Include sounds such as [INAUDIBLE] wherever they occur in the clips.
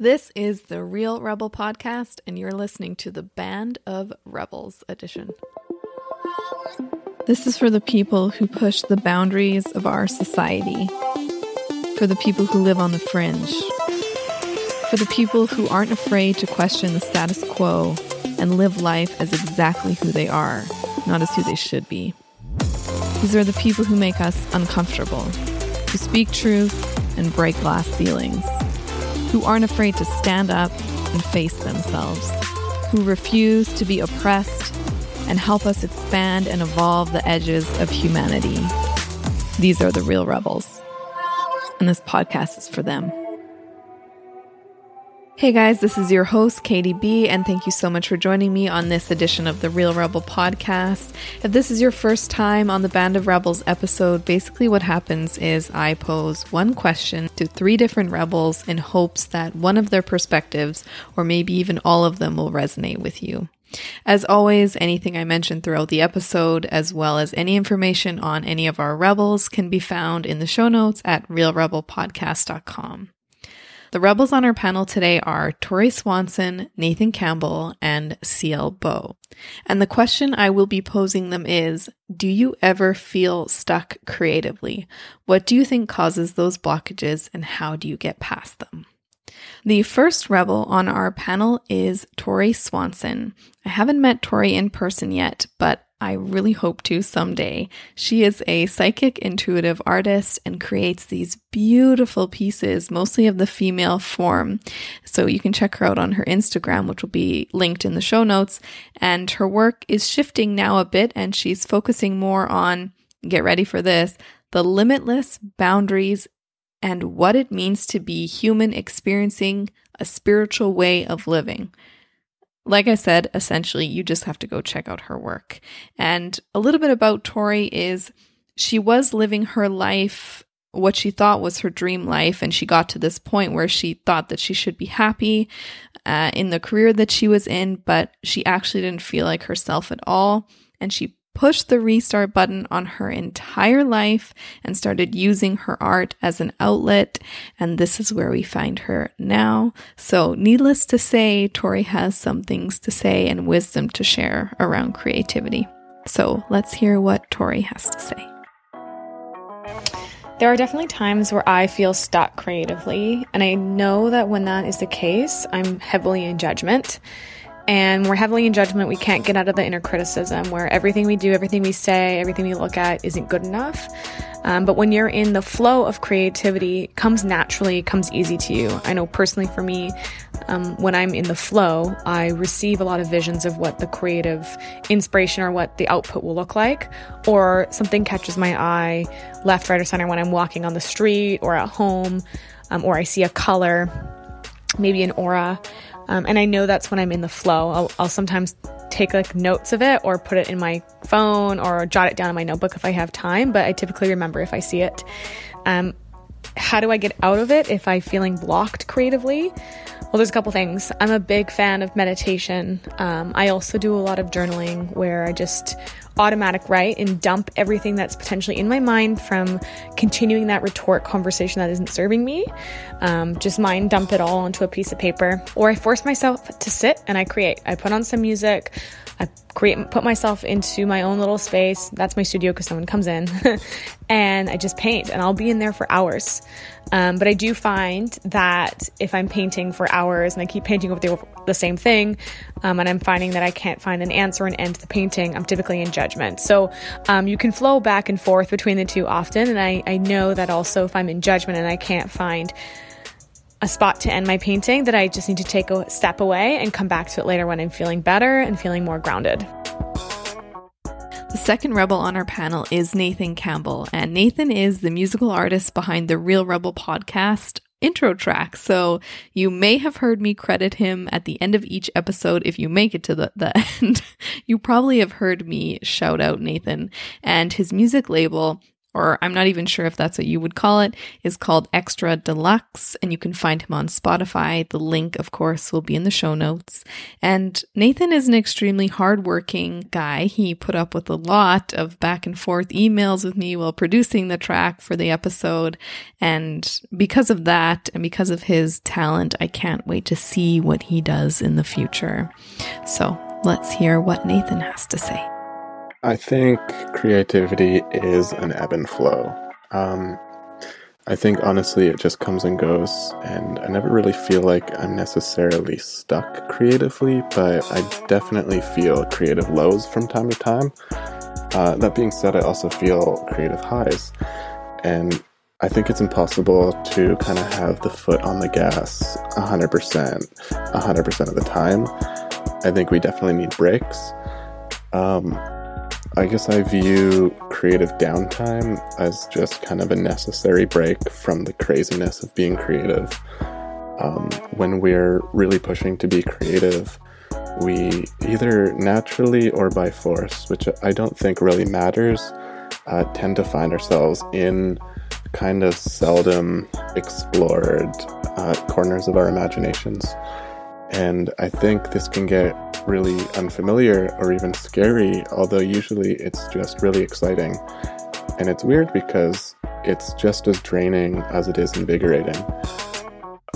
This is the Real Rebel Podcast, and you're listening to the Band of Rebels edition. This is for the people who push the boundaries of our society, for the people who live on the fringe, for the people who aren't afraid to question the status quo and live life as exactly who they are, not as who they should be. These are the people who make us uncomfortable, who speak truth and break glass ceilings, who aren't afraid to stand up and face themselves, who refuse to be oppressed and help us expand and evolve the edges of humanity. These are the real rebels. And this podcast is for them. Hey guys, this is your host, Katie B, and thank you so much for joining me on this edition of the Real Rebel podcast. If this is your first time on the Band of Rebels episode, basically what happens is I pose one question to three different rebels in hopes that one of their perspectives, or maybe even all of them, will resonate with you. As always, anything I mention throughout the episode, as well as any information on any of our rebels, can be found in the show notes at realrebelpodcast.com. The rebels on our panel today are Tori Swanson, Nathan Campbell, and CL Bow. And the question I will be posing them is Do you ever feel stuck creatively? What do you think causes those blockages, and how do you get past them? The first rebel on our panel is Tori Swanson. I haven't met Tori in person yet, but I really hope to someday. She is a psychic intuitive artist and creates these beautiful pieces, mostly of the female form. So you can check her out on her Instagram, which will be linked in the show notes. And her work is shifting now a bit, and she's focusing more on, get ready for this, the limitless boundaries and what it means to be human experiencing a spiritual way of living. Like I said, essentially, you just have to go check out her work. And a little bit about Tori is she was living her life, what she thought was her dream life, and she got to this point where she thought that she should be happy uh, in the career that she was in, but she actually didn't feel like herself at all. And she pushed the restart button on her entire life and started using her art as an outlet. And this is where we find her now. So, needless to say, Tori has some things to say and wisdom to share around creativity. So, let's hear what Tori has to say. There are definitely times where I feel stuck creatively, and I know that when that is the case, I'm heavily in judgment and we're heavily in judgment. We can't get out of the inner criticism where everything we do, everything we say, everything we look at isn't good enough. Um, but when you're in the flow of creativity, it comes naturally, comes easy to you. I know personally for me, um, when I'm in the flow, I receive a lot of visions of what the creative inspiration or what the output will look like, or something catches my eye left, right, or center when I'm walking on the street or at home, um, or I see a color, maybe an aura. Um, and I know that's when I'm in the flow. I'll, I'll sometimes take like notes of it or put it in my phone or jot it down in my notebook if I have time, but I typically remember if I see it. Um, how do I get out of it if I'm feeling blocked creatively? Well, there's a couple things. I'm a big fan of meditation. Um, I also do a lot of journaling where I just automatic write and dump everything that's potentially in my mind from continuing that retort conversation that isn't serving me. Um, just mind dump it all onto a piece of paper. Or I force myself to sit and I create. I put on some music. I create, put myself into my own little space. That's my studio because no one comes in. [LAUGHS] and I just paint and I'll be in there for hours. Um, but I do find that if I'm painting for hours and I keep painting over the, the same thing, um, and I'm finding that I can't find an answer and end the painting, I'm typically in judgment. So um, you can flow back and forth between the two often. And I, I know that also if I'm in judgment and I can't find a spot to end my painting, that I just need to take a step away and come back to it later when I'm feeling better and feeling more grounded. The second rebel on our panel is Nathan Campbell, and Nathan is the musical artist behind the Real Rebel podcast intro track. So you may have heard me credit him at the end of each episode. If you make it to the, the [LAUGHS] end, you probably have heard me shout out Nathan and his music label or I'm not even sure if that's what you would call it, is called Extra Deluxe, and you can find him on Spotify. The link, of course, will be in the show notes. And Nathan is an extremely hardworking guy. He put up with a lot of back and forth emails with me while producing the track for the episode. And because of that, and because of his talent, I can't wait to see what he does in the future. So let's hear what Nathan has to say. I think creativity is an ebb and flow. Um, I think honestly it just comes and goes, and I never really feel like I'm necessarily stuck creatively, but I definitely feel creative lows from time to time. Uh, that being said, I also feel creative highs, and I think it's impossible to kind of have the foot on the gas 100%, 100% of the time. I think we definitely need breaks. Um, I guess I view creative downtime as just kind of a necessary break from the craziness of being creative. Um, when we're really pushing to be creative, we either naturally or by force, which I don't think really matters, uh, tend to find ourselves in kind of seldom explored uh, corners of our imaginations. And I think this can get really unfamiliar or even scary, although usually it's just really exciting. And it's weird because it's just as draining as it is invigorating.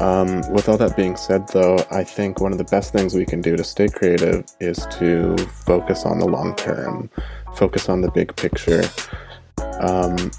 Um, with all that being said, though, I think one of the best things we can do to stay creative is to focus on the long term, focus on the big picture. Um,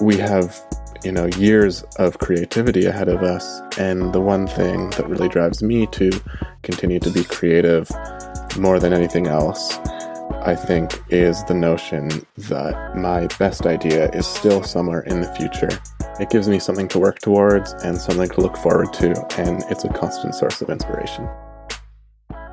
we have you know years of creativity ahead of us and the one thing that really drives me to continue to be creative more than anything else i think is the notion that my best idea is still somewhere in the future. It gives me something to work towards and something to look forward to and it's a constant source of inspiration.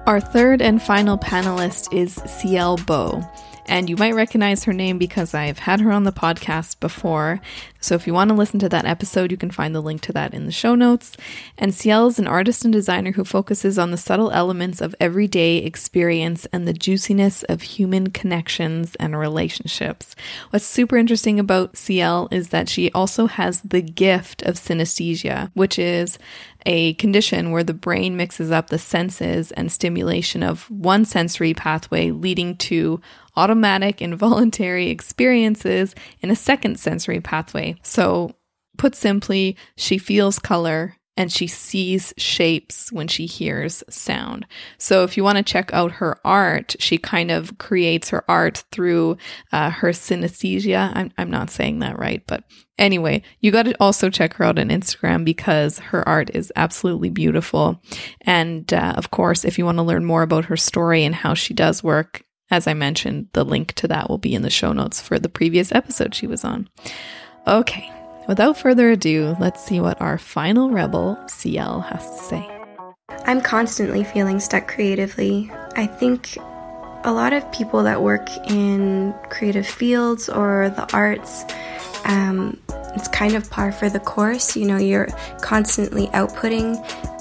Our third and final panelist is Ciel Bow and you might recognize her name because I've had her on the podcast before. So if you want to listen to that episode, you can find the link to that in the show notes. And Ciel is an artist and designer who focuses on the subtle elements of everyday experience and the juiciness of human connections and relationships. What's super interesting about Ciel is that she also has the gift of synesthesia, which is a condition where the brain mixes up the senses and stimulation of one sensory pathway, leading to automatic involuntary experiences in a second sensory pathway. So, put simply, she feels color and she sees shapes when she hears sound. So if you want to check out her art, she kind of creates her art through uh, her synesthesia. I'm, I'm not saying that right, but anyway, you got to also check her out on Instagram because her art is absolutely beautiful. And uh, of course, if you want to learn more about her story and how she does work, as I mentioned, the link to that will be in the show notes for the previous episode she was on. Okay, Without further ado, let's see what our final rebel, CL, has to say. I'm constantly feeling stuck creatively. I think a lot of people that work in creative fields or the arts, um, it's kind of par for the course. You know, you're constantly outputting,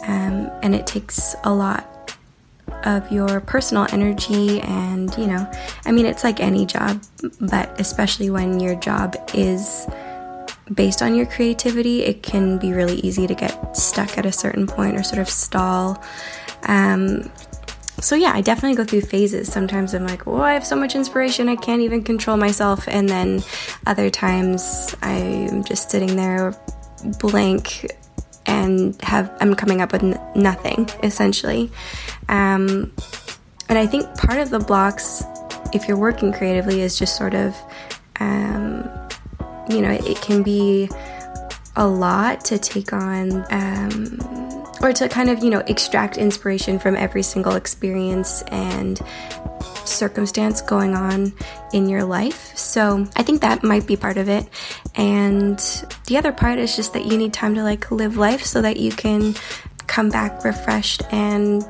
um, and it takes a lot of your personal energy. And, you know, I mean, it's like any job, but especially when your job is based on your creativity, it can be really easy to get stuck at a certain point or sort of stall. Um, so yeah, I definitely go through phases. Sometimes I'm like, oh, I have so much inspiration, I can't even control myself. And then other times I'm just sitting there blank and have I'm coming up with n- nothing essentially. Um, and I think part of the blocks, if you're working creatively, is just sort of um, you know, it can be a lot to take on um, or to kind of, you know, extract inspiration from every single experience and circumstance going on in your life. So I think that might be part of it. And the other part is just that you need time to like live life so that you can come back refreshed and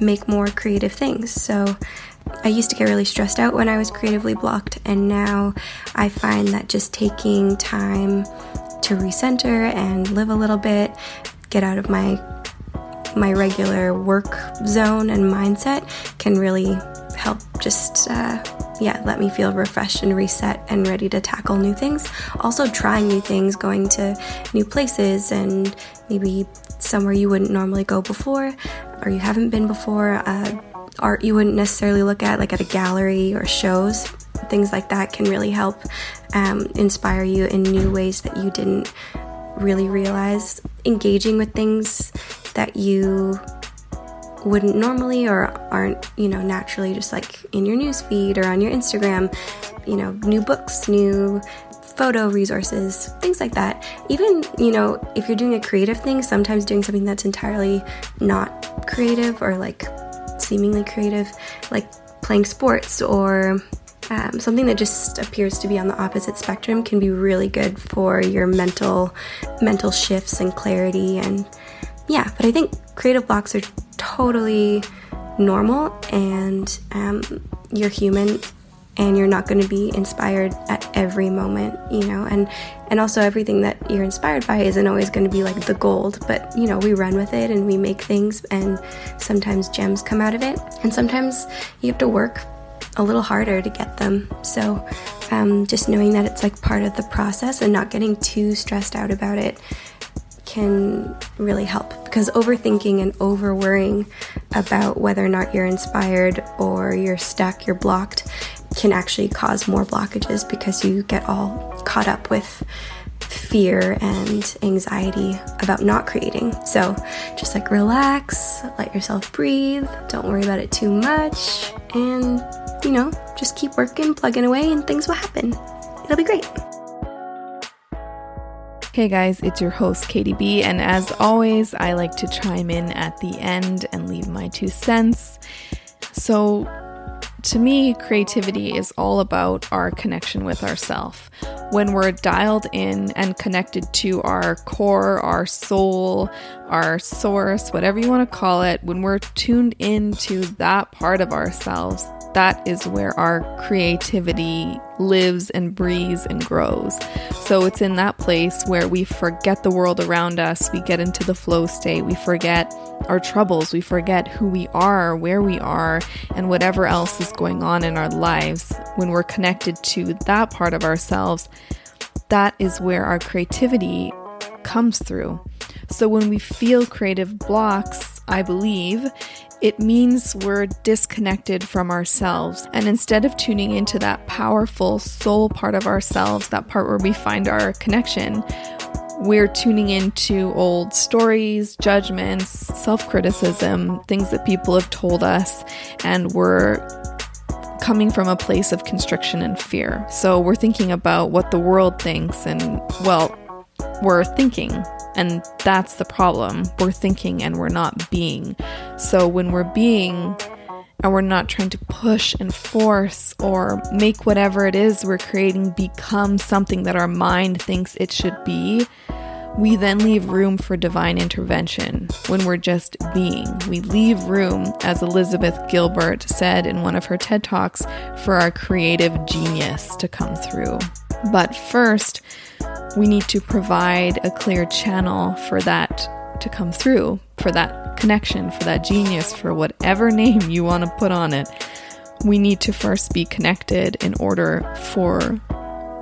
make more creative things. So I used to get really stressed out when I was creatively blocked, and now I find that just taking time to recenter and live a little bit, get out of my my regular work zone and mindset can really help just uh, yeah, let me feel refreshed and reset and ready to tackle new things. Also, trying new things, going to new places and maybe somewhere you wouldn't normally go before or you haven't been before. Uh, art you wouldn't necessarily look at, like at a gallery or shows. Things like that can really help um, inspire you in new ways that you didn't really realize. Engaging with things that you wouldn't normally or aren't, you know, naturally just like in your news feed or on your Instagram, you know, new books, new photo resources, things like that. Even, you know, if you're doing a creative thing, sometimes doing something that's entirely not creative or like seemingly creative, like playing sports or um, something that just appears to be on the opposite spectrum can be really good for your mental mental shifts and clarity and yeah but i think creative blocks are totally normal and um, you're human and you're not going to be inspired at every moment you know? And and also everything that you're inspired by isn't always going to be like the gold but you know we run with it and we make things and sometimes gems come out of it and sometimes you have to work a little harder to get them. So um, just knowing that it's like part of the process and not getting too stressed out about it can really help because overthinking and over worrying about whether or not you're inspired or you're stuck, you're blocked, can actually cause more blockages because you get all caught up with fear and anxiety about not creating. So just like relax, let yourself breathe, don't worry about it too much, and you know, just keep working, plugging away, and things will happen. It'll be great. Hey guys, it's your host, Katie B, and as always, I like to chime in at the end and leave my two cents. So, to me, creativity is all about our connection with ourself. When we're dialed in and connected to our core, our soul, our source, whatever you want to call it, when we're tuned into that part of ourselves, that is where our creativity lives and breathes and grows. So it's in that place where we forget the world around us, we get into the flow state, we forget our troubles, we forget who we are, where we are, and whatever else is going on in our lives. When we're connected to that part of ourselves, that is where our creativity comes through. So when we feel creative blocks, I believe it means we're disconnected from ourselves. And instead of tuning into that powerful soul part of ourselves, that part where we find our connection, we're tuning into old stories, judgments, self criticism, things that people have told us, and we're coming from a place of constriction and fear. So we're thinking about what the world thinks, and well, we're thinking and that's the problem. We're thinking and we're not being. So when we're being and we're not trying to push and force or make whatever it is we're creating become something that our mind thinks it should be, we then leave room for divine intervention when we're just being. We leave room, as Elizabeth Gilbert said in one of her TED Talks, for our creative genius to come through. But first, we need to provide a clear channel for that to come through, for that connection, for that genius, for whatever [LAUGHS] name you want to put on it. We need to first be connected in order for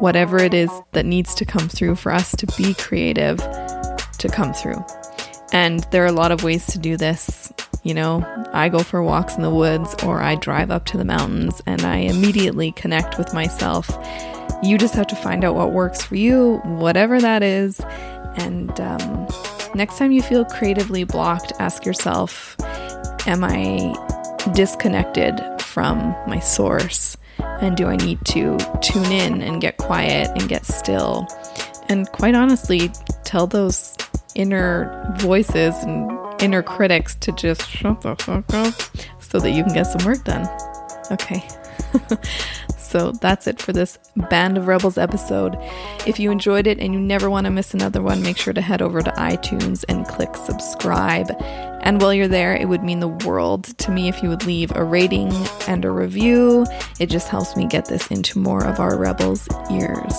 whatever it is that needs to come through for us to be creative to come through. And there are a lot of ways to do this. You know, I go for walks in the woods or I drive up to the mountains and I immediately connect with myself you just have to find out what works for you, whatever that is. And um, next time you feel creatively blocked, ask yourself Am I disconnected from my source? And do I need to tune in and get quiet and get still? And quite honestly, tell those inner voices and inner critics to just shut the fuck up so that you can get some work done. Okay. [LAUGHS] So that's it for this Band of Rebels episode. If you enjoyed it and you never want to miss another one, make sure to head over to iTunes and click subscribe. And while you're there, it would mean the world to me if you would leave a rating and a review. It just helps me get this into more of our Rebels' ears.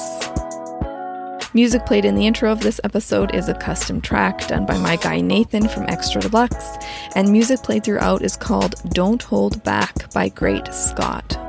Music played in the intro of this episode is a custom track done by my guy Nathan from Extra Deluxe, and music played throughout is called Don't Hold Back by Great Scott.